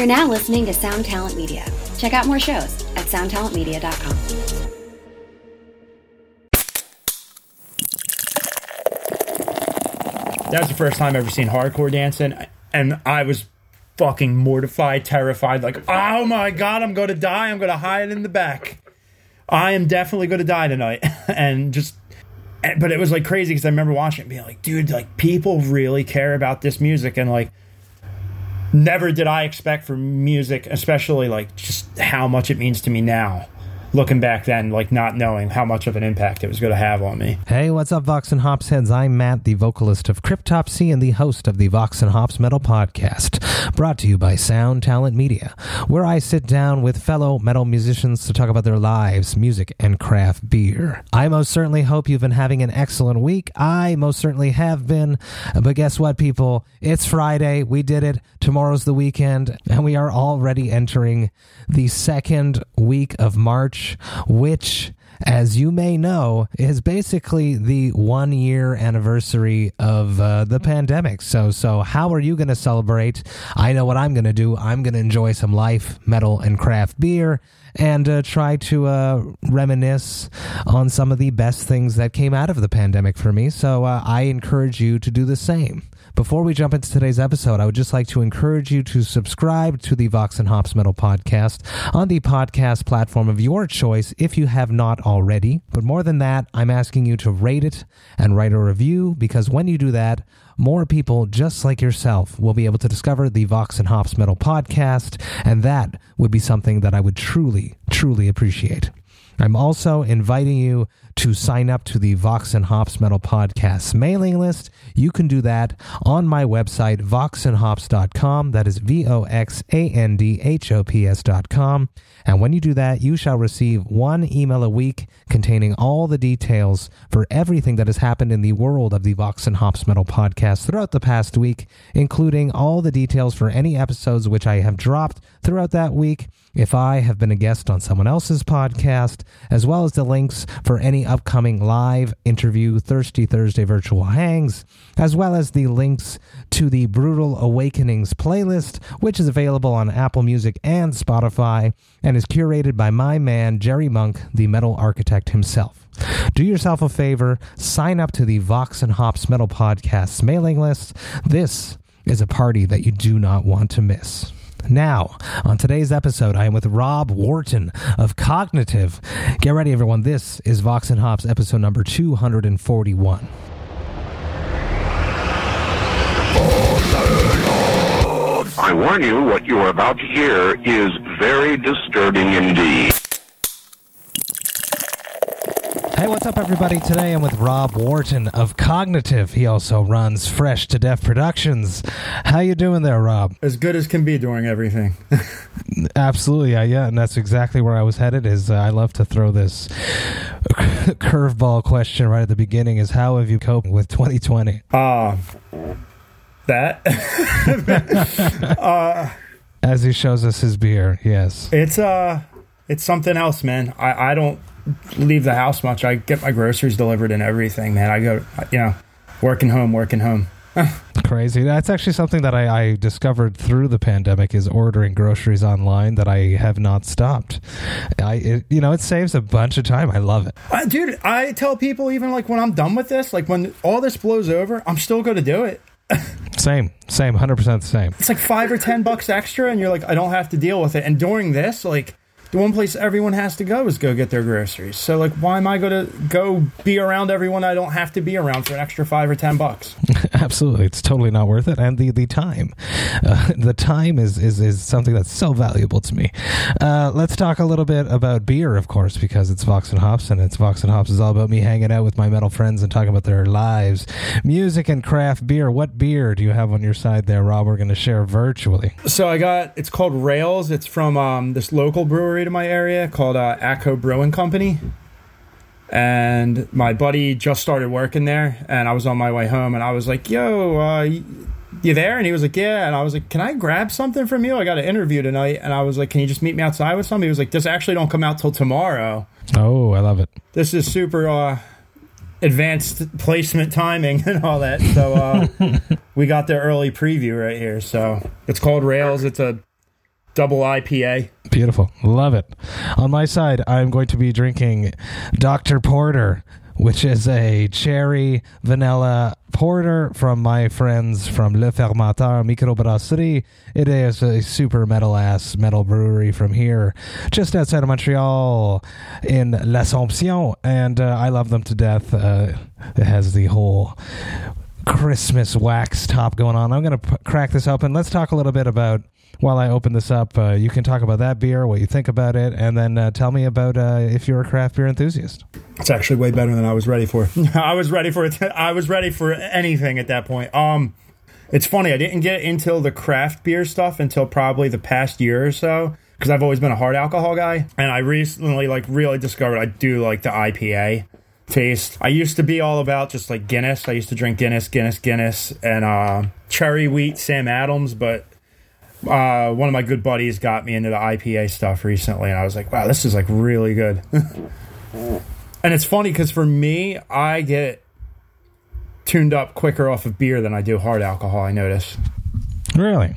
You're now listening to Sound Talent Media. Check out more shows at soundtalentmedia.com. That was the first time I ever seen hardcore dancing, and I was fucking mortified, terrified, like, oh my god, I'm to die. I'm to hide in the back. I am definitely to die tonight, and just. But it was like crazy because I remember watching it, being like, dude, like people really care about this music, and like, never did I expect for music, especially like just how much it means to me now looking back then, like not knowing how much of an impact it was going to have on me. Hey, what's up, Vox and Hops heads? I'm Matt, the vocalist of Cryptopsy and the host of the Vox and Hops Metal Podcast, brought to you by Sound Talent Media, where I sit down with fellow metal musicians to talk about their lives, music, and craft beer. I most certainly hope you've been having an excellent week. I most certainly have been. But guess what, people? It's Friday. We did it. Tomorrow's the weekend, and we are already entering the second week of March, which as you may know, is basically the one year anniversary of uh, the pandemic. So, so how are you going to celebrate? I know what I'm going to do. I'm going to enjoy some life, metal, and craft beer. And uh, try to uh, reminisce on some of the best things that came out of the pandemic for me. So uh, I encourage you to do the same. Before we jump into today's episode, I would just like to encourage you to subscribe to the Vox and Hops Metal podcast on the podcast platform of your choice if you have not already. But more than that, I'm asking you to rate it and write a review because when you do that, more people just like yourself will be able to discover the Vox and Hops Metal podcast, and that would be something that I would truly, truly appreciate. I'm also inviting you to sign up to the Vox and Hops Metal Podcast mailing list. You can do that on my website, voxandhops.com. That is V O X A N D H O P S.com. And when you do that, you shall receive one email a week containing all the details for everything that has happened in the world of the Vox and Hops Metal Podcast throughout the past week, including all the details for any episodes which I have dropped throughout that week if I have been a guest on someone else's podcast, as well as the links for any upcoming live interview Thirsty Thursday virtual hangs, as well as the links to the Brutal Awakenings playlist, which is available on Apple Music and Spotify and is curated by my man Jerry Monk, the metal architect himself. Do yourself a favor, sign up to the Vox and Hops Metal Podcast's mailing list. This is a party that you do not want to miss. Now, on today's episode, I am with Rob Wharton of Cognitive. Get ready, everyone. This is Vox and Hops episode number 241. I warn you, what you are about to hear is very disturbing indeed. Hey, what's up, everybody? Today I'm with Rob Wharton of Cognitive. He also runs Fresh to Death Productions. How you doing there, Rob? As good as can be during everything. Absolutely, yeah, yeah, and that's exactly where I was headed. Is uh, I love to throw this curveball question right at the beginning: Is how have you coped with 2020? Ah, that. As he shows us his beer, yes. It's uh, it's something else, man. I I don't leave the house much. I get my groceries delivered and everything, man. I go, you know, working home, working home. Crazy. That's actually something that I, I discovered through the pandemic is ordering groceries online that I have not stopped. I, it, you know, it saves a bunch of time. I love it. Uh, dude, I tell people even like when I'm done with this, like when all this blows over, I'm still going to do it. Same, same, hundred percent the same. It's like five or ten bucks extra, and you're like, I don't have to deal with it. And during this, like, the one place everyone has to go is go get their groceries. So, like, why am I going to go be around everyone I don't have to be around for an extra five or ten bucks? Absolutely, it's totally not worth it, and the the time, uh, the time is, is is something that's so valuable to me. Uh, let's talk a little bit about beer, of course, because it's Vox and Hops, and it's Vox and Hops is all about me hanging out with my metal friends and talking about their lives, music, and craft beer. What beer do you have on your side there, Rob? We're going to share virtually. So I got it's called Rails. It's from um, this local brewery to my area called uh, Atco Brewing Company. And my buddy just started working there, and I was on my way home, and I was like, "Yo, uh, you there?" And he was like, "Yeah." And I was like, "Can I grab something from you? I got an interview tonight." And I was like, "Can you just meet me outside with something?" He was like, "This actually don't come out till tomorrow. Oh, I love it. This is super uh, advanced placement timing and all that." So uh, we got the early preview right here. So it's called Rails. It's a double IPA. Beautiful. Love it. On my side, I'm going to be drinking Dr. Porter, which is a cherry vanilla porter from my friends from Le Fermenteur Microbrasserie. It is a super metal ass metal brewery from here, just outside of Montreal in L'Assomption. And uh, I love them to death. Uh, it has the whole Christmas wax top going on. I'm going to p- crack this open. Let's talk a little bit about. While I open this up, uh, you can talk about that beer, what you think about it, and then uh, tell me about uh, if you're a craft beer enthusiast. It's actually way better than I was ready for. I was ready for it. I was ready for anything at that point. Um, it's funny. I didn't get into the craft beer stuff until probably the past year or so because I've always been a hard alcohol guy, and I recently like really discovered I do like the IPA taste. I used to be all about just like Guinness. I used to drink Guinness, Guinness, Guinness, and uh, cherry wheat Sam Adams, but uh, one of my good buddies got me into the IPA stuff recently, and I was like, wow, this is like really good. and it's funny because for me, I get tuned up quicker off of beer than I do hard alcohol. I notice. Really?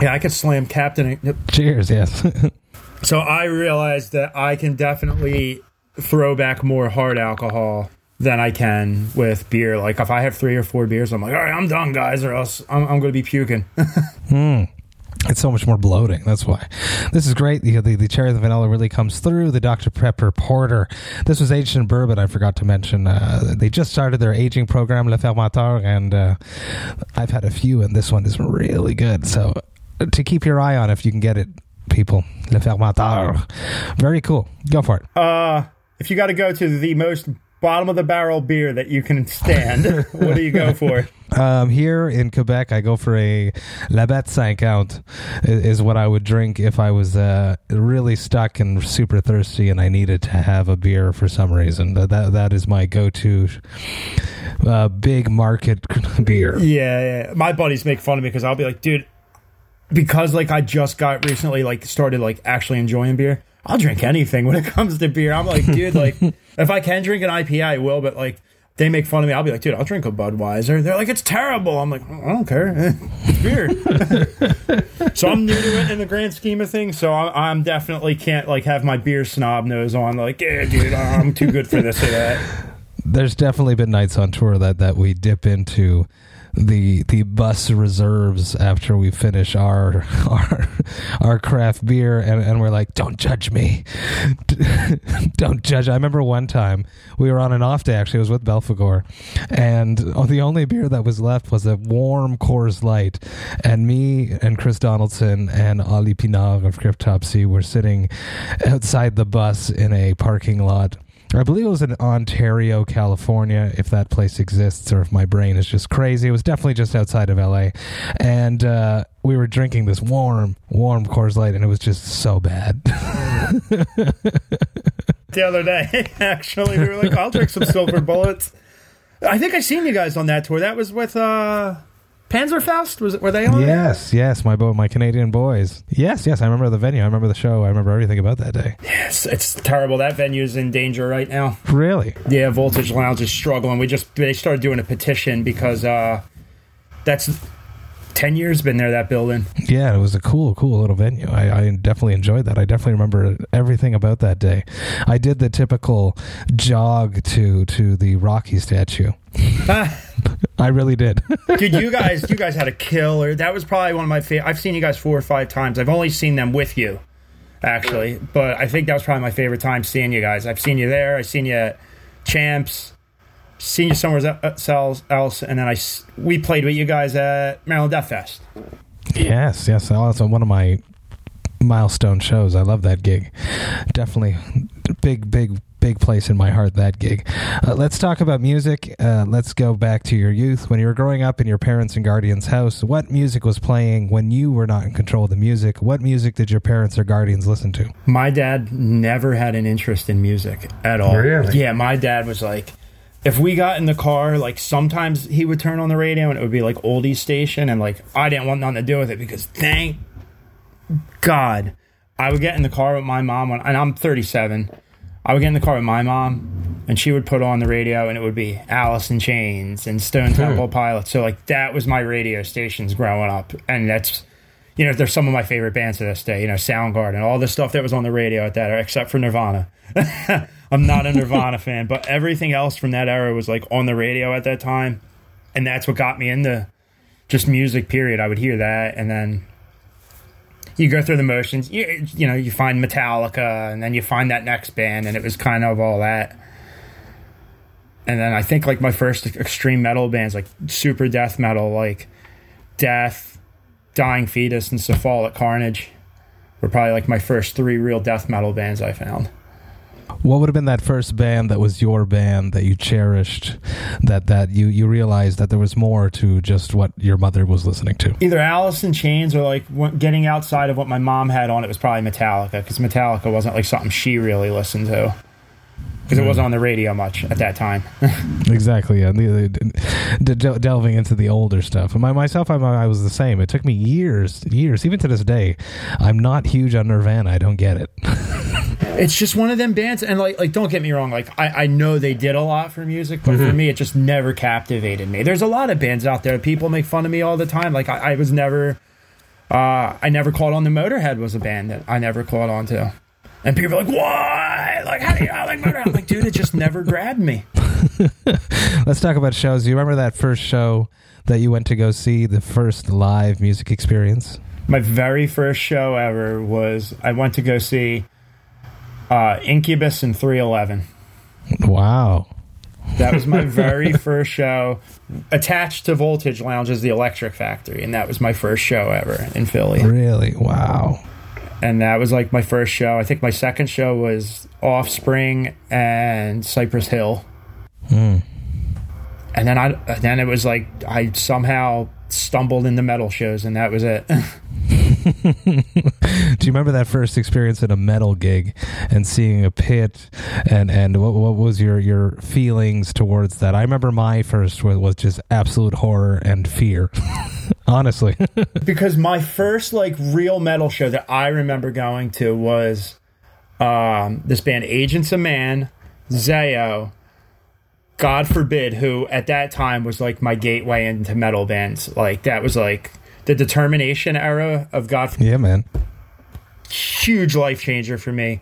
Yeah, I could slam Captain. Cheers, yes. So I realized that I can definitely throw back more hard alcohol than I can with beer. Like if I have three or four beers, I'm like, all right, I'm done, guys, or else I'm, I'm going to be puking. It's so much more bloating. That's why. This is great. The, the, the cherry the vanilla really comes through. The Dr. Pepper Porter. This was aged in bourbon. I forgot to mention. Uh, they just started their aging program, Le Fermenteur, and uh, I've had a few, and this one is really good. So uh, to keep your eye on if you can get it, people. Le Fermenteur. Very cool. Go for it. Uh, if you got to go to the most bottom of the barrel beer that you can stand, what do you go for? Um, here in Quebec, I go for a Labatt 50 i- is what I would drink if I was uh, really stuck and super thirsty and I needed to have a beer for some reason. That that, that is my go-to uh, big market beer. Yeah, yeah. My buddies make fun of me because I'll be like, dude, because like I just got recently like started like actually enjoying beer. I'll drink anything when it comes to beer. I'm like, dude, like if I can drink an IPA, I will. But like they make fun of me. I'll be like, dude, I'll drink a Budweiser. They're like, it's terrible. I'm like, mm, I don't care. it's beer. so I'm new to it in the grand scheme of things. So I, I'm definitely can't like have my beer snob nose on. Like, yeah, dude, I'm too good for this or that. There's definitely been nights on tour that, that we dip into the the bus reserves after we finish our our our craft beer and, and we're like don't judge me. Don't judge. I remember one time we were on an off day actually it was with Belphegor and the only beer that was left was a warm Coors Light and me and chris donaldson and Ollie Pinard of cryptopsy were sitting outside the bus in a parking lot I believe it was in Ontario, California, if that place exists or if my brain is just crazy. It was definitely just outside of LA. And uh, we were drinking this warm, warm Coors Light, and it was just so bad. the other day. Actually, we were like, I'll drink some silver bullets. I think I seen you guys on that tour. That was with uh Panzerfaust. Was it? Were they on? there? yes, yes, my boy, my Canadian boys. Yes, yes, I remember the venue. I remember the show. I remember everything about that day. It's, it's terrible. That venue is in danger right now. Really? Yeah, Voltage Lounge is struggling. We just they started doing a petition because uh that's ten years been there. That building. Yeah, it was a cool, cool little venue. I, I definitely enjoyed that. I definitely remember everything about that day. I did the typical jog to to the Rocky statue. Ah. I really did. Dude, you guys, you guys had a killer. That was probably one of my favorite. I've seen you guys four or five times. I've only seen them with you, actually, but I think that was probably my favorite time seeing you guys. I've seen you there. I've seen you at Champs. Seen you somewhere else, else, and then I we played with you guys at Maryland Death Fest. yes, yes. That's one of my milestone shows. I love that gig. Definitely big, big, big place in my heart. That gig. Uh, let's talk about music. Uh, let's go back to your youth when you were growing up in your parents' and guardians' house. What music was playing when you were not in control of the music? What music did your parents or guardians listen to? My dad never had an interest in music at all. Really? Yeah, my dad was like, if we got in the car, like sometimes he would turn on the radio and it would be like oldies station, and like I didn't want nothing to do with it because thank God I would get in the car with my mom when, and I'm 37. I would get in the car with my mom, and she would put on the radio, and it would be Alice in Chains and Stone hmm. Temple Pilots. So like that was my radio stations growing up, and that's you know, they're some of my favorite bands to this day. You know, Soundgarden, all the stuff that was on the radio at that, except for Nirvana. I'm not a Nirvana fan, but everything else from that era was like on the radio at that time, and that's what got me into just music. Period. I would hear that, and then you go through the motions. You, you know, you find Metallica, and then you find that next band, and it was kind of all that. And then I think like my first extreme metal bands, like super death metal, like Death, Dying Fetus, and Cephalic Carnage, were probably like my first three real death metal bands I found. What would have been that first band that was your band that you cherished? That that you you realized that there was more to just what your mother was listening to. Either Alice in Chains or like getting outside of what my mom had on. It was probably Metallica because Metallica wasn't like something she really listened to because it wasn't on the radio much at that time. exactly. Yeah. The- the- de- delving into the older stuff. And my, myself, I'm, I was the same. It took me years, years, even to this day. I'm not huge on Nirvana. I don't get it. it's just one of them bands, and like like don't get me wrong, like I, I know they did a lot for music, but for me, it just never captivated me. There's a lot of bands out there. People make fun of me all the time. Like I, I was never, uh, I never caught on. The Motorhead was a band that I never caught on to. And people are like, why? Like, how do you not like Motorhead? I'm like, dude, it just never grabbed me. Let's talk about shows. You remember that first show that you went to go see, the first live music experience? My very first show ever was I went to go see uh, Incubus and 311. Wow. That was my very first show. Attached to Voltage Lounge is the Electric Factory, and that was my first show ever in Philly. Really? Wow. And that was like my first show. I think my second show was Offspring and Cypress Hill. Hmm. And then I then it was like I somehow stumbled into metal shows, and that was it. Do you remember that first experience at a metal gig and seeing a pit and and what what was your your feelings towards that? I remember my first was, was just absolute horror and fear. Honestly. because my first like real metal show that I remember going to was um, this band Agents of Man, Zao, God forbid, who at that time was like my gateway into metal bands. Like that was like the Determination era of God. yeah, man. Huge life changer for me.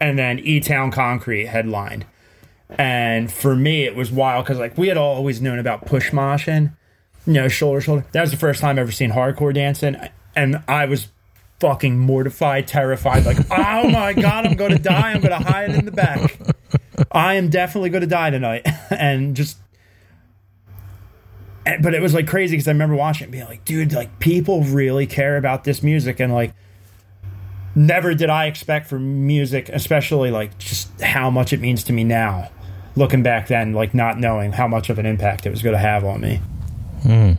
And then E Town Concrete headlined. And for me, it was wild because like we had always known about push moshing, you know, shoulder shoulder. That was the first time I ever seen hardcore dancing, and I was fucking mortified, terrified. Like, oh my god, I'm going to die. I'm going to hide in the back. I am definitely going to die tonight, and just. And- But it was like crazy because I remember watching it and being like, dude, like people really care about this music, and like never did I expect for music, especially like just how much it means to me now. Looking back then, like not knowing how much of an impact it was going to have on me. Hmm.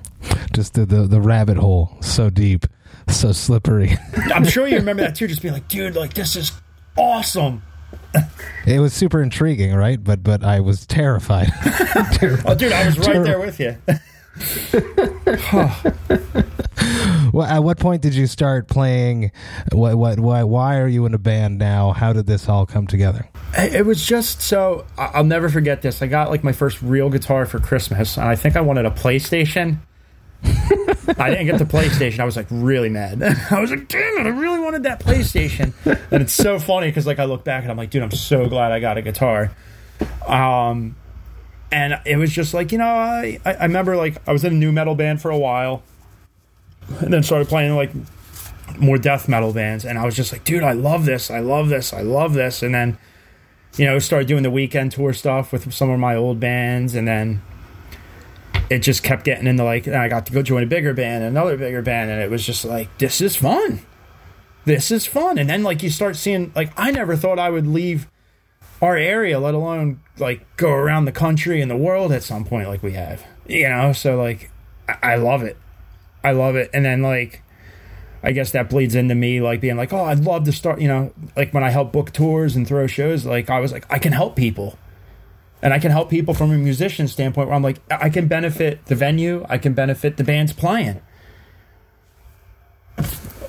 Just the, the the rabbit hole so deep, so slippery. I'm sure you remember that too, just being like, dude, like this is awesome. it was super intriguing, right? But but I was terrified. Oh, dude, I was right there with you. Well, at what point did you start playing? What what why why are you in a band now? How did this all come together? It was just so I'll never forget this. I got like my first real guitar for Christmas, and I think I wanted a PlayStation. I didn't get the PlayStation. I was like really mad. I was like, damn it, I really wanted that PlayStation. And it's so funny because like I look back and I'm like, dude, I'm so glad I got a guitar. Um, and it was just like you know, I I remember like I was in a new metal band for a while, and then started playing like more death metal bands, and I was just like, dude, I love this, I love this, I love this, and then you know, started doing the weekend tour stuff with some of my old bands, and then it just kept getting into like, and I got to go join a bigger band, another bigger band, and it was just like, this is fun. This is fun. And then like you start seeing, like, I never thought I would leave our area, let alone like go around the country and the world at some point, like we have, you know? So like, I, I love it. I love it. And then like, I guess that bleeds into me like being like, oh, I'd love to start, you know, like when I help book tours and throw shows, like I was like, I can help people. And I can help people from a musician standpoint where I'm like, I can benefit the venue, I can benefit the bands playing.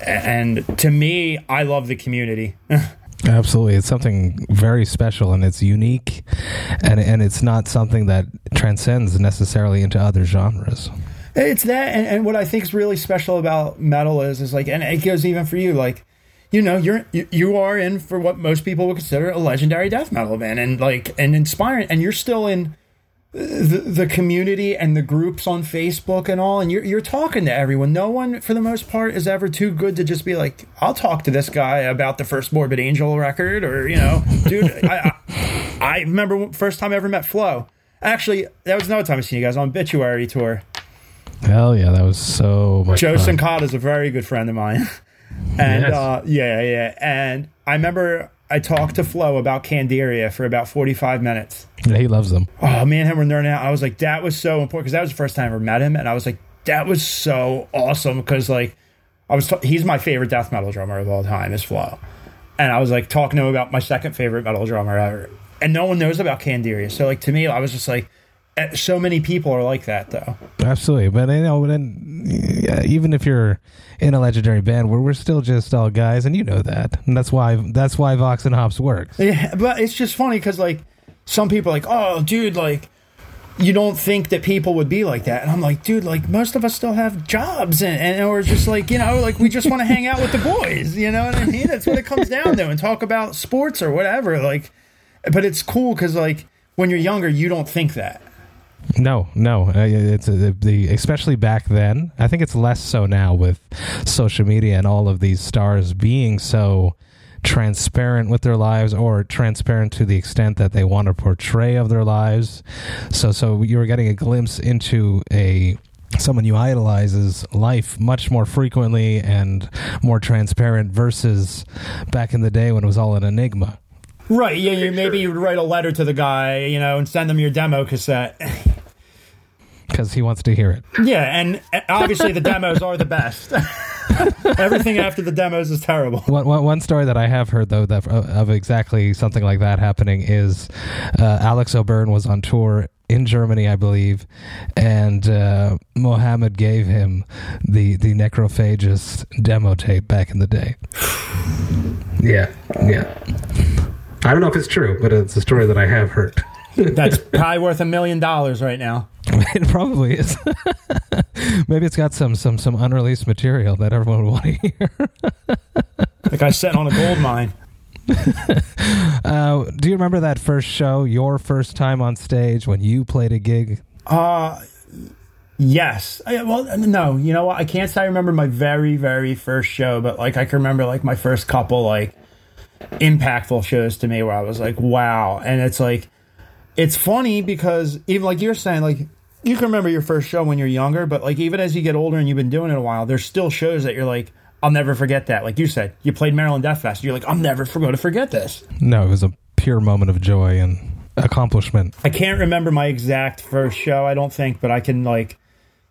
And to me, I love the community. Absolutely, it's something very special and it's unique, and and it's not something that transcends necessarily into other genres. It's that, and, and what I think is really special about metal is, is like, and it goes even for you, like, you know, you're you, you are in for what most people would consider a legendary death metal band, and like, and inspiring, and you're still in the, the community and the groups on Facebook and all, and you're you're talking to everyone. No one, for the most part, is ever too good to just be like, "I'll talk to this guy about the first Morbid Angel record," or you know, dude. I, I, I remember first time I ever met Flo. Actually, that was another time I seen you guys on Obituary tour. Hell yeah, that was so much Joe fun. Sincata is a very good friend of mine. And Yes. uh, yeah, yeah. And I remember I talked to Flo about Candiria for about 45 minutes. Yeah, he loves them. Oh, me and him were nerding out. I was like, that was so important because that was the first time I ever met him. And I was like, that was so awesome because, like, I was, t- he's my favorite death metal drummer of all time, is Flo. And I was like talking to him about my second favorite metal drummer ever. And no one knows about Candiria. So, like, to me, I was just like, Uh, so many people are like that, though. Absolutely, but you know, then yeah, even if you're in a legendary band, we're we're still just all guys, and you know that, and that's why that's why Vox and Hops works. Yeah, but it's just funny because like some people are like, oh, dude, like you don't think that people would be like that, and I'm like, dude, like most of us still have jobs, and, and we're just like, you know, like we just want to hang out with the boys, you know what I mean? That's what it comes down to, and talk about sports or whatever. Like, but it's cool because like when you're younger, you don't think that. No, no, it's uh, the especially back then. I think it's less so now with social media and all of these stars being so transparent with their lives or transparent to the extent that they want to portray of their lives. So so you were getting a glimpse into a someone you idolizes life much more frequently and more transparent versus back in the day when it was all an enigma. Right? Yeah. You maybe you would write a letter to the guy, you know, and send them your demo cassette. Because he wants to hear it. Yeah, and uh, obviously the demos are the best. Everything after the demos is terrible. One, one, one story that I have heard though that of exactly something like that happening is uh, Alex O'Byrne was on tour in Germany, I believe, and uh, Mohammed gave him the the Necrophagist demo tape back in the day. Yeah, yeah. I don't know if it's true, but it's a story that I have heard. That's probably worth a million dollars right now. it probably is. Maybe it's got some some some unreleased material that everyone would want to hear. Like I sitting on a gold mine. Uh, do you remember that first show, your first time on stage when you played a gig? Uh yes. I, well, no. You know what? I can't say I remember my very very first show, but like I can remember like my first couple like impactful shows to me where I was like, wow. And it's like, it's funny because even like you're saying, like you can remember your first show when you're younger, but like even as you get older and you've been doing it a while, there's still shows that you're like, I'll never forget that. Like you said, you played Maryland Death Fest. You're like, I'm never going to forget this. No, it was a pure moment of joy and accomplishment. I can't remember my exact first show, I don't think, but I can like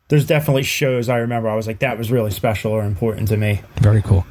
there's definitely shows I remember I was like that was really special or important to me. Very cool.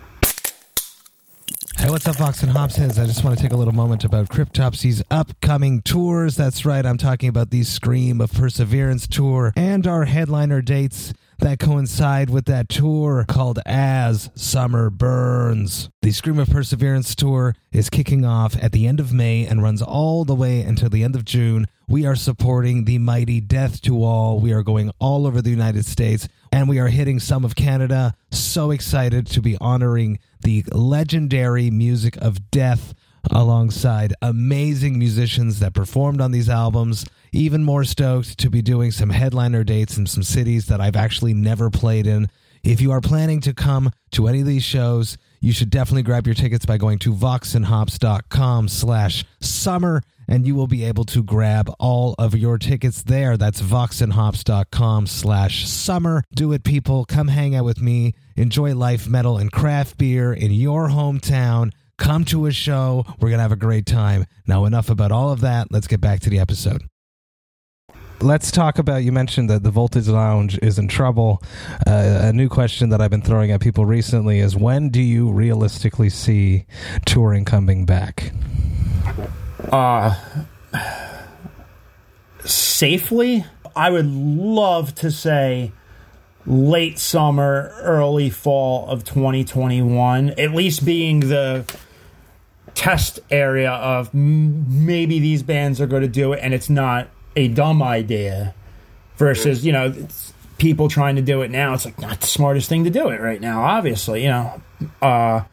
Hey, what's up, Vox and Hopsheads? I just want to take a little moment about Cryptopsy's upcoming tours. That's right, I'm talking about the Scream of Perseverance tour and our headliner dates that coincide with that tour called As Summer Burns. The Scream of Perseverance tour is kicking off at the end of May and runs all the way until the end of June. We are supporting the mighty Death to All. We are going all over the United States and we are hitting some of Canada. So excited to be honoring the legendary music of death alongside amazing musicians that performed on these albums. Even more stoked to be doing some headliner dates in some cities that I've actually never played in. If you are planning to come to any of these shows, you should definitely grab your tickets by going to voxandhops.com slash summer and you will be able to grab all of your tickets there. That's voxandhops.com slash summer. Do it, people. Come hang out with me. Enjoy life, metal, and craft beer in your hometown. Come to a show. We're going to have a great time. Now, enough about all of that. Let's get back to the episode. Let's talk about. You mentioned that the Voltage Lounge is in trouble. Uh, a new question that I've been throwing at people recently is when do you realistically see touring coming back? Uh safely, I would love to say late summer, early fall of 2021, at least being the test area of maybe these bands are going to do it and it's not a dumb idea versus, you know, people trying to do it now, it's like not the smartest thing to do it right now. Obviously, you know. Uh,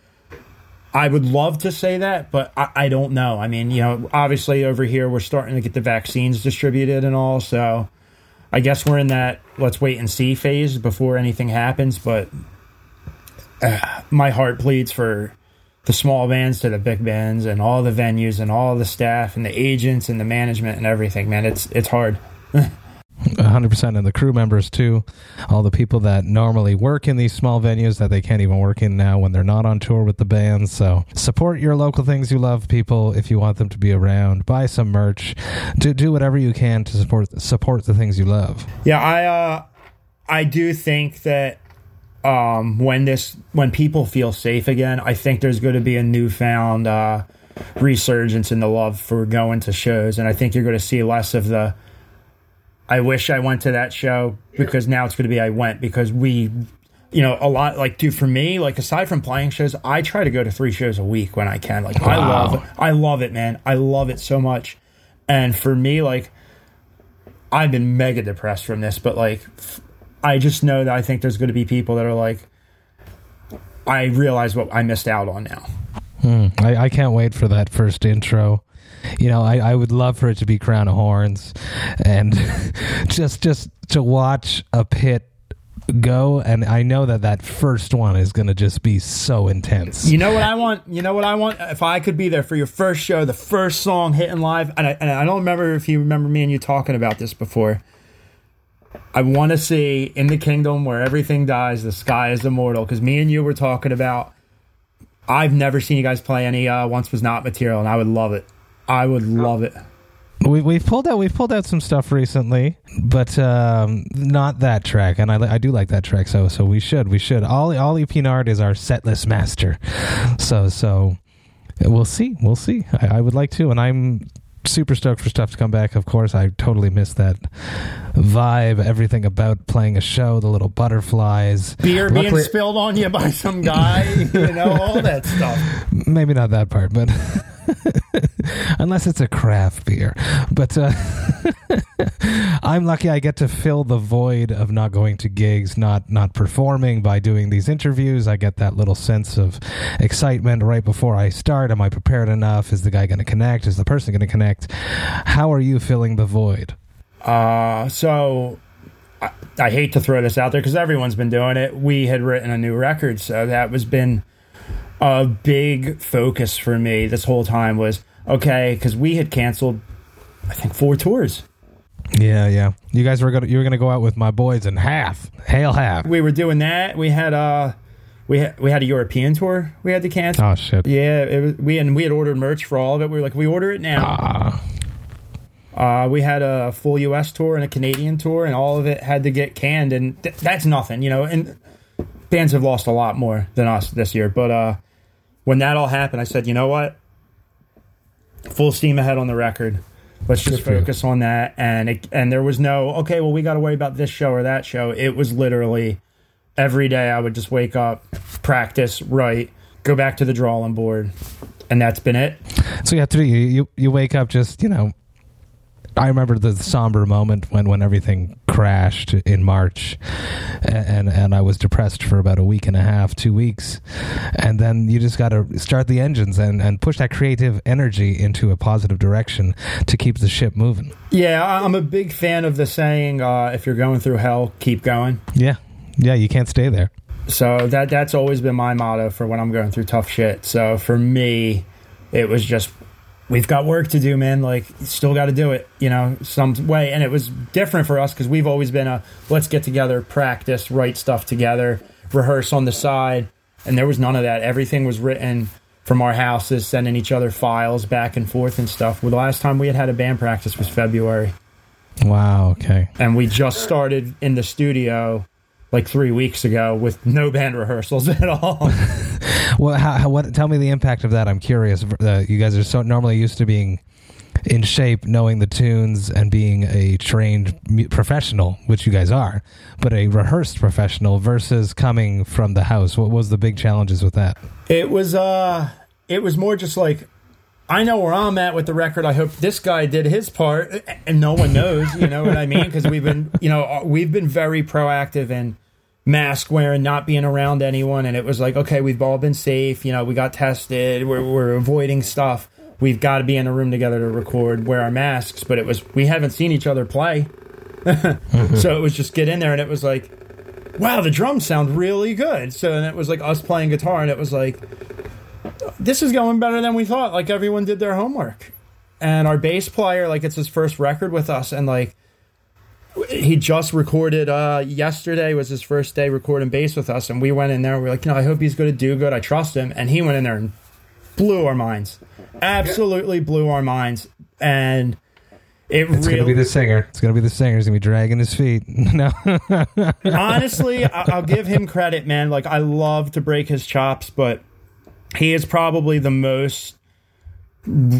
I would love to say that, but I, I don't know. I mean, you know, obviously over here we're starting to get the vaccines distributed and all, so I guess we're in that let's wait and see phase before anything happens. But uh, my heart bleeds for the small bands to the big bands and all the venues and all the staff and the agents and the management and everything. Man, it's it's hard. 100% and the crew members too. All the people that normally work in these small venues that they can't even work in now when they're not on tour with the band. So support your local things you love people if you want them to be around. Buy some merch. Do, do whatever you can to support support the things you love. Yeah, I uh, I do think that um, when this when people feel safe again, I think there's going to be a newfound uh, resurgence in the love for going to shows, and I think you're going to see less of the. I wish I went to that show because now it's going to be I went because we, you know, a lot like dude for me like aside from playing shows, I try to go to three shows a week when I can. Like I love it, I love it, man. I love it so much, and for me like. I've been mega depressed from this, but like, I just know that I think there's going to be people that are like, I realize what I missed out on now. Hmm. I, I can't wait for that first intro. You know, I, I would love for it to be Crown of Horns, and just just to watch a pit go. And I know that that first one is going to just be so intense. You know what I want? You know what I want? If I could be there for your first show, the first song hitting live, and I, and I don't remember if you remember me and you talking about this before. I want to see in the kingdom where everything dies, the sky is immortal. Because me and you were talking about. I've never seen you guys play any uh, once was not material, and I would love it. I would love it. We, we've pulled out we've pulled out some stuff recently, but um, not that track. And I, I do like that track, so so we should we should. Ollie Ollie Pinard is our setlist master, so so we'll see we'll see. I, I would like to, and I'm super stoked for stuff to come back. Of course, I totally missed that vibe, everything about playing a show, the little butterflies, Beer being spilled on you by some guy, you know, all that stuff. maybe not that part, but unless it's a craft beer. But uh, I'm lucky I get to fill the void of not going to gigs, not not performing by doing these interviews. I get that little sense of excitement right before I start. Am I prepared enough? Is the guy going to connect? Is the person going to connect? How are you filling the void? Uh, so I, I hate to throw this out there because everyone's been doing it. We had written a new record, so that was been a big focus for me this whole time. Was okay because we had canceled, I think, four tours. Yeah, yeah. You guys were gonna you were gonna go out with my boys in Hath, hail Hath. We were doing that. We had uh we had we had a European tour. We had to cancel. Oh shit. Yeah, it was, we and we had ordered merch for all of it. We were like, we order it now. Ah. Uh, we had a full U.S. tour and a Canadian tour, and all of it had to get canned, and th- that's nothing, you know. And bands have lost a lot more than us this year, but uh, when that all happened, I said, you know what? Full steam ahead on the record. Let's just Good focus on that. And it, and there was no okay. Well, we got to worry about this show or that show. It was literally every day. I would just wake up, practice, write, go back to the drawing board, and that's been it. So you have to do you, you you wake up just you know. I remember the somber moment when, when everything crashed in March, and and I was depressed for about a week and a half, two weeks, and then you just got to start the engines and, and push that creative energy into a positive direction to keep the ship moving. Yeah, I'm a big fan of the saying, uh, "If you're going through hell, keep going." Yeah, yeah, you can't stay there. So that that's always been my motto for when I'm going through tough shit. So for me, it was just we've got work to do, man. Like still got to do it, you know, some way. And it was different for us because we've always been a let's get together, practice, write stuff together, rehearse on the side, and there was none of that. Everything was written from our houses, sending each other files back and forth and stuff. Well, the last time we had had a band practice was February Wow. Okay. and we just started in the studio like three weeks ago with no band rehearsals at all. Well, how, what? Tell me the impact of that. I'm curious. Uh, you guys are so normally used to being in shape, knowing the tunes, and being a trained professional, which you guys are, but a rehearsed professional versus coming from the house. What was the big challenges with that? it was uh it was more just like I know where I'm at with the record. I hope this guy did his part, and no one knows. You know what I mean? Because we've been, you know, we've been very proactive in mask wearing, not being around anyone, and it was like, okay, we've all been safe. You know, we got tested. We're, we're avoiding stuff. We've got to be in a room together to record, wear our masks. But it was we haven't seen each other play, so it was just get in there, and it was like, wow, the drums sound really good. So then it was like us playing guitar, and it was like this is going better than we thought. Like everyone did their homework. And our bass player, like it's his first record with us, and like he just recorded uh yesterday was his first day recording bass with us, and we went in there, we are like, you know, I hope he's gonna do good. I trust him. And he went in there and blew our minds. Absolutely blew our minds. And it It's really gonna be the singer. It's gonna be the singer. He's gonna be dragging his feet. no, honestly, I'll give him credit, man. Like I love to break his chops, but he is probably the most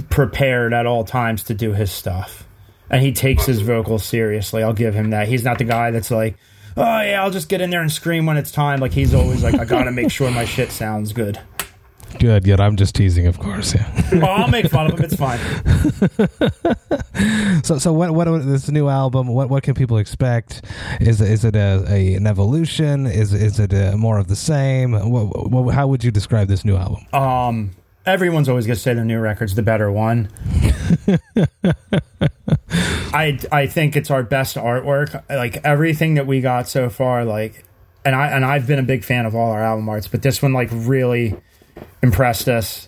prepared at all times to do his stuff, and he takes his vocals seriously. I'll give him that. He's not the guy that's like, oh yeah, I'll just get in there and scream when it's time. Like he's always like, I gotta make sure my shit sounds good. good. Good. I'm just teasing, of course. Yeah. Well, I'll make fun of him. It's fine. So, so what? What this new album? What? What can people expect? Is is it a, a an evolution? Is is it a, more of the same? What, what, how would you describe this new album? Um, everyone's always gonna say the new record's the better one. I I think it's our best artwork. Like everything that we got so far, like, and I and I've been a big fan of all our album arts, but this one like really impressed us.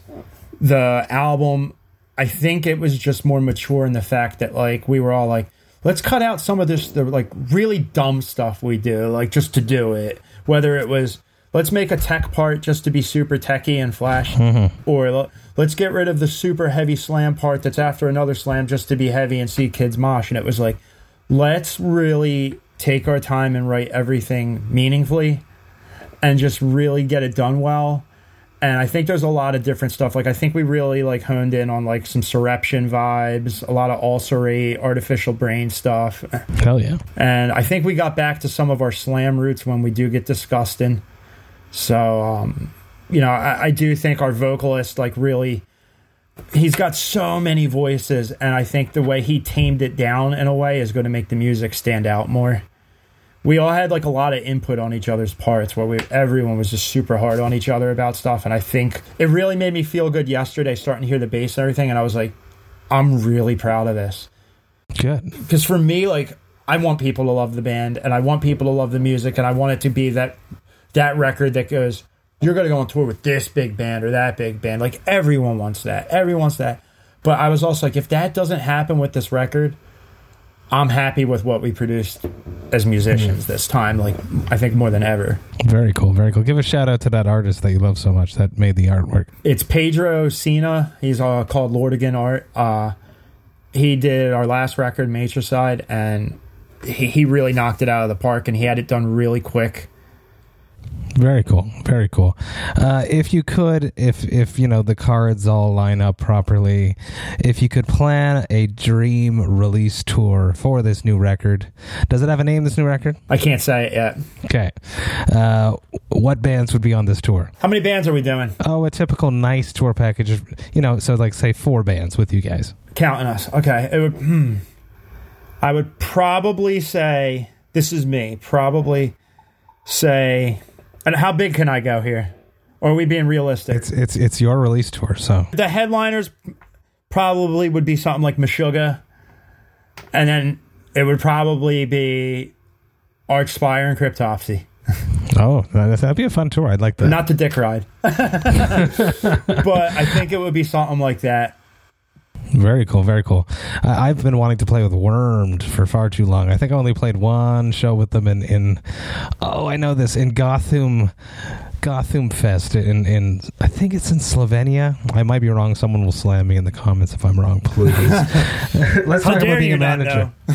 The album, I think it was just more mature in the fact that like we were all like, let's cut out some of this the like really dumb stuff we do, like just to do it. Whether it was let's make a tech part just to be super techy and flash, mm-hmm. or l- let's get rid of the super heavy slam part that's after another slam just to be heavy and see kids mosh. And it was like, let's really take our time and write everything meaningfully and just really get it done well. And I think there's a lot of different stuff. Like I think we really like honed in on like some Soreption vibes, a lot of ulcerate, artificial brain stuff. Hell yeah! And I think we got back to some of our slam roots when we do get disgusting. So, um, you know, I, I do think our vocalist, like, really, he's got so many voices, and I think the way he tamed it down in a way is going to make the music stand out more. We all had like a lot of input on each other's parts, where we everyone was just super hard on each other about stuff, and I think it really made me feel good yesterday, starting to hear the bass and everything, and I was like, I'm really proud of this Good. because for me like i want people to love the band and i want people to love the music and i want it to be that that record that goes you're going to go on tour with this big band or that big band like everyone wants that everyone wants that but i was also like if that doesn't happen with this record i'm happy with what we produced as musicians this time like i think more than ever Very cool. Very cool. Give a shout out to that artist that you love so much that made the artwork. it's pedro Sina. he's uh, called lordigan art uh, he did our last record matricide and he, he really knocked it out of the park and he had it done really quick Very cool. Very cool. Uh, if you could, if if you know the cards all line up properly, if you could plan a dream release tour for this new record, does it have a name? This new record? i can't say it yet Okay. Uh, what bands would be on this tour? how many bands are we doing Oh, a typical nice tour package. You know, so like say four bands with you guys. counting us okay it would, hmm. i would probably say this is me probably say and how big can i go here or are we being realistic It's it's it's your release tour, so the headliners probably would be something like Meshuggah, and then it would probably be Archspire and Cryptopsy. oh, that- that'd be a fun tour. I'd like that. Not the dick ride. but I think it would be something like that. Very cool, very cool. I, I've been wanting to play with Wormed for far too long. I think I only played one show with them in, in oh, I know this in Gotham, Gotham Fest in in I think it's in Slovenia. I might be wrong. Someone will slam me in the comments if I'm wrong. Please. Let's How talk about being a manager.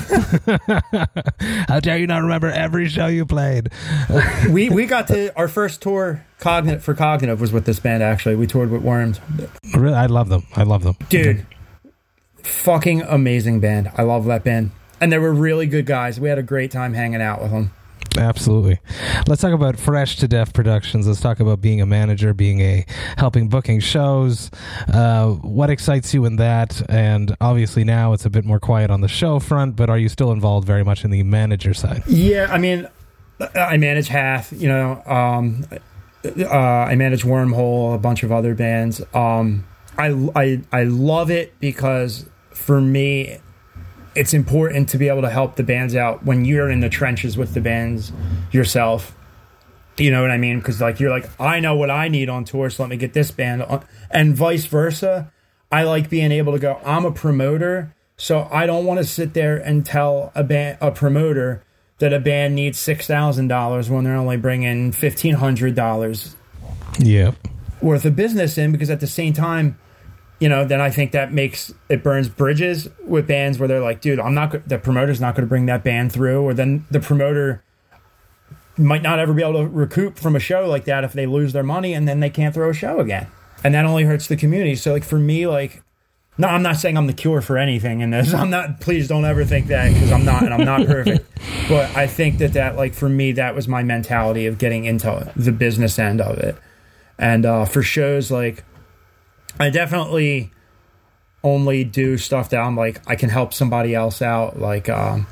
How dare you not remember every show you played? We we got to our first tour cognit for cognitive was with this band actually. We toured with Wormed. Really, I love them. I love them, Dude, fucking amazing band. I love that band. And they were really good guys. We had a great time hanging out with them. Absolutely. Let's talk about Fresh to Death Productions. Let's talk about being a manager, being a helping booking shows. Uh, what excites you in that? And obviously now it's a bit more quiet on the show front, but are you still involved very much in the manager side? Yeah, I mean, I manage Hath. You know, um, uh, I manage Wormhole, a bunch of other bands. Um, I, I I love it because for me, it's important to be able to help the bands out when you're in the trenches with the bands yourself. You know what I mean? Because like you're like, I know what I need on tour, so let me get this band on, and vice versa. I like being able to go. I'm a promoter, so I don't want to sit there and tell a band, a promoter, that a band needs six thousand dollars when they're only bringing fifteen hundred dollars Yeah. worth of business in. Because at the same time, you know, then I think that makes it burns bridges with bands where they're like, dude, I'm not. The promoter's not going to bring that band through, or then the promoter might not ever be able to recoup from a show like that if they lose their money and then they can't throw a show again. And that only hurts the community. So like for me, like no, I'm not saying I'm the cure for anything in this. I'm not. Please don't ever think that because I'm not, and I'm not perfect. but I think that that, like for me, that was my mentality of getting into the business end of it. And uh, for shows, like I definitely only do stuff that I'm like I can help somebody else out. Like um,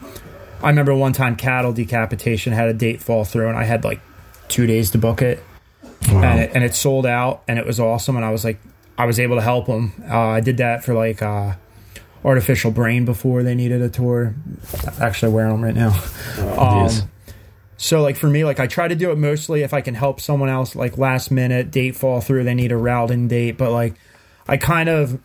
I remember one time cattle decapitation had a date fall through, and I had like two days to book it, and it, and it sold out, and it was awesome. And I was like, I was able to help them. Uh, I did that for like uh, artificial brain before they needed a tour. Actually, wearing them right now. Um, Yes. So like for me, like I try to do it mostly if I can help someone else, like last minute date fall through, they need a routing date. But like I kind of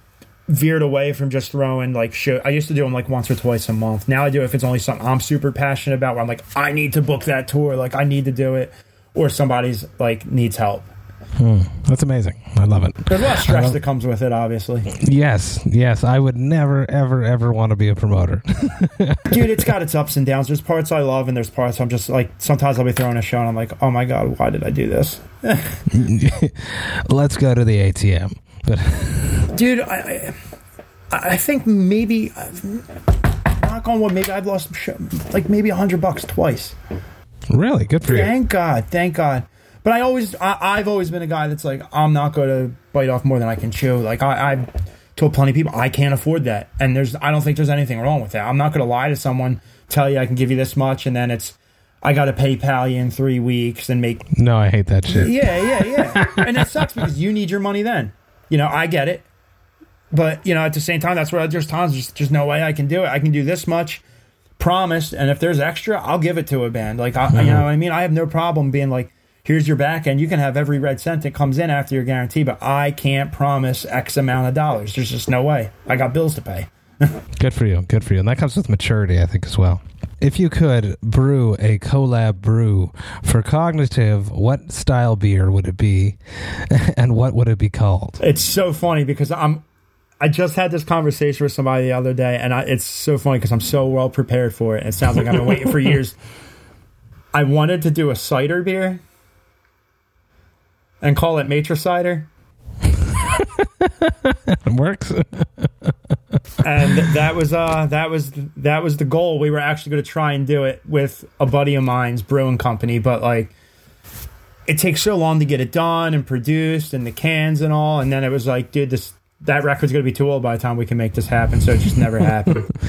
veered away from just throwing like show. I used to do them like once or twice a month. Now I do it if it's only something I'm super passionate about. Where I'm like, I need to book that tour. Like I need to do it, or somebody's like needs help. Hmm. That's amazing. I love it. There's a lot of stress that comes with it, obviously. Yes, yes. I would never, ever, ever want to be a promoter. Dude, it's got its ups and downs. There's parts I love, and there's parts I'm just like. Sometimes I'll be throwing a show, and I'm like, oh my god, why did I do this? Let's go to the ATM. But dude i i, I think maybe knock on wood maybe i've lost like maybe a hundred bucks twice really, good for you. thank god thank god but i always I, i've always been a guy that's like i'm not going to bite off more than i can chew like i i've told plenty of people i can't afford that and there's i don't think there's anything wrong with that i'm not going to lie to someone tell you i can give you this much and then it's i got to pay paypal you in three weeks and make No, I hate that shit. yeah, yeah, yeah. and that sucks because you need your money then. You know, I get it. But, you know, at the same time, that's where there's times there's just no way I can do it. I can do this much, promised, and if there's extra, I'll give it to a band. Like, I, you uh-huh. know what I mean? I have no problem being like, here's your back end. You can have every red cent that comes in after your guarantee, but I can't promise X amount of dollars. There's just no way. I got bills to pay. Good for you. Good for you. And that comes with maturity, I think, as well. If you could brew a collab brew for Cognitive, what style beer would it be and what would it be called? It's so funny because I'm. I just had this conversation with somebody the other day, and I, it's so funny because I'm so well prepared for it. It sounds like I've been waiting for years. I wanted to do a cider beer and call it Matricider, It works. and that was uh that was that was the goal. We were actually going to try and do it with a buddy of mine's brewing company, but like it takes so long to get it done and produced and the cans and all, and then it was like, dude, this that record's going to be too old by the time we can make this happen. So it just never happened.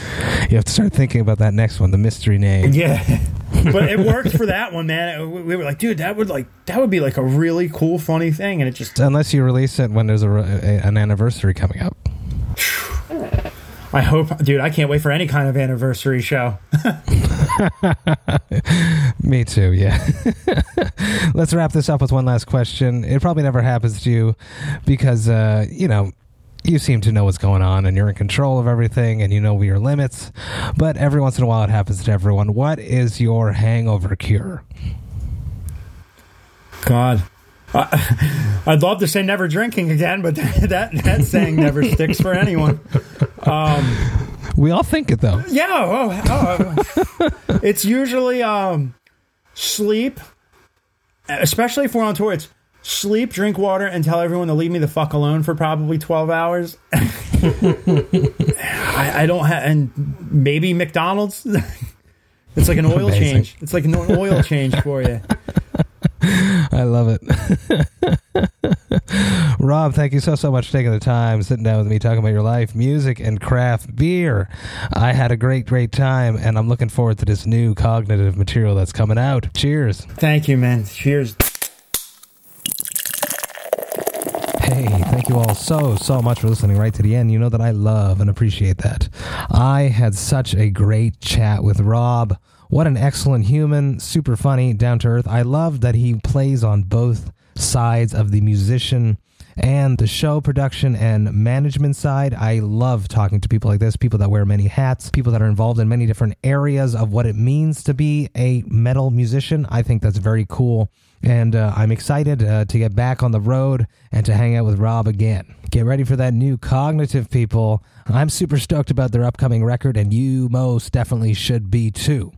You have to start thinking about that next one, the mystery name. Yeah, but it worked for that one, man. We we were like, dude, that would like that would be like a really cool, funny thing, and it just Unless you release it when there's a, a- an anniversary coming up. I hope, dude, I can't wait for any kind of anniversary show. Me too, yeah. Let's wrap this up with one last question. It probably never happens to you because, uh, you know, you seem to know what's going on and you're in control of everything and you know your limits. But every once in a while it happens to everyone. What is your hangover cure? God. I, I'd love to say never drinking again, but that that saying never sticks for anyone. We all think it though. Yeah, oh, oh, it's usually um, sleep, especially if we're on tour. It's sleep, drink water, and tell everyone to leave me the fuck alone for probably twelve hours. I, I don't have, and maybe McDonald's. It's like an oil Amazing. change. It's like an oil change for you. I love it. Rob, thank you so, so much for taking the time, sitting down with me, talking about your life, music, and craft beer. I had a great, great time, and I'm looking forward to this new cognitive material that's coming out. Cheers. Thank you, man. Cheers. Hey, thank you all so, so much for listening right to the end. You know that I love and appreciate that. I had such a great chat with Rob. What an excellent human, super funny, down to earth. I love that he plays on both sides of the musician and the show production and management side. I love talking to people like this, people that wear many hats, people that are involved in many different areas of what it means to be a metal musician. I think that's very cool. And uh, I'm excited uh, to get back on the road and to hang out with Rob again. Get ready for that new cognitive, people. I'm super stoked about their upcoming record, and you most definitely should be too.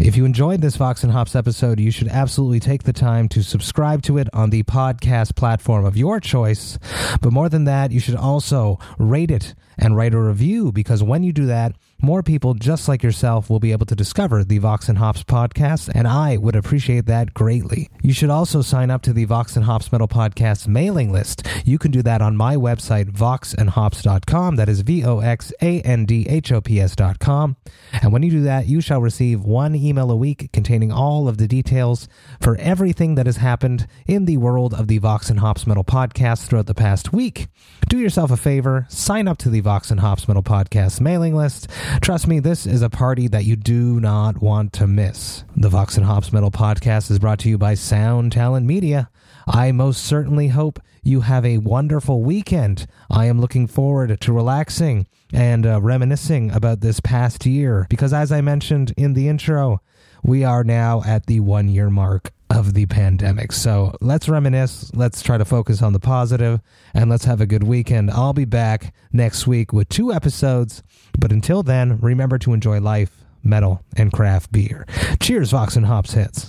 If you enjoyed this Vox and Hops episode, you should absolutely take the time to subscribe to it on the podcast platform of your choice. But more than that, you should also rate it and write a review because when you do that, more people just like yourself will be able to discover the Vox and Hops podcast, and I would appreciate that greatly. You should also sign up to the Vox and Hops Metal Podcast mailing list. You can do that on my website, voxandhops.com. That is V O X A N D H O P S.com. And when you do that, you shall receive one email a week containing all of the details for everything that has happened in the world of the Vox and Hops Metal Podcast throughout the past week. Do yourself a favor, sign up to the Vox and Hops Metal Podcast mailing list. Trust me, this is a party that you do not want to miss. The Vox and Hops Metal Podcast is brought to you by Sound Talent Media. I most certainly hope you have a wonderful weekend. I am looking forward to relaxing and uh, reminiscing about this past year because, as I mentioned in the intro, we are now at the one year mark of the pandemic. So let's reminisce, let's try to focus on the positive, and let's have a good weekend. I'll be back next week with two episodes, but until then, remember to enjoy life, metal, and craft beer. Cheers, Vox and Hops hits.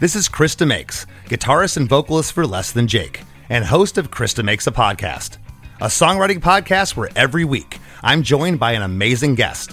This is Chris DeMakes, guitarist and vocalist for Less Than Jake, and host of Chris DeMakes a Podcast, a songwriting podcast where every week I'm joined by an amazing guest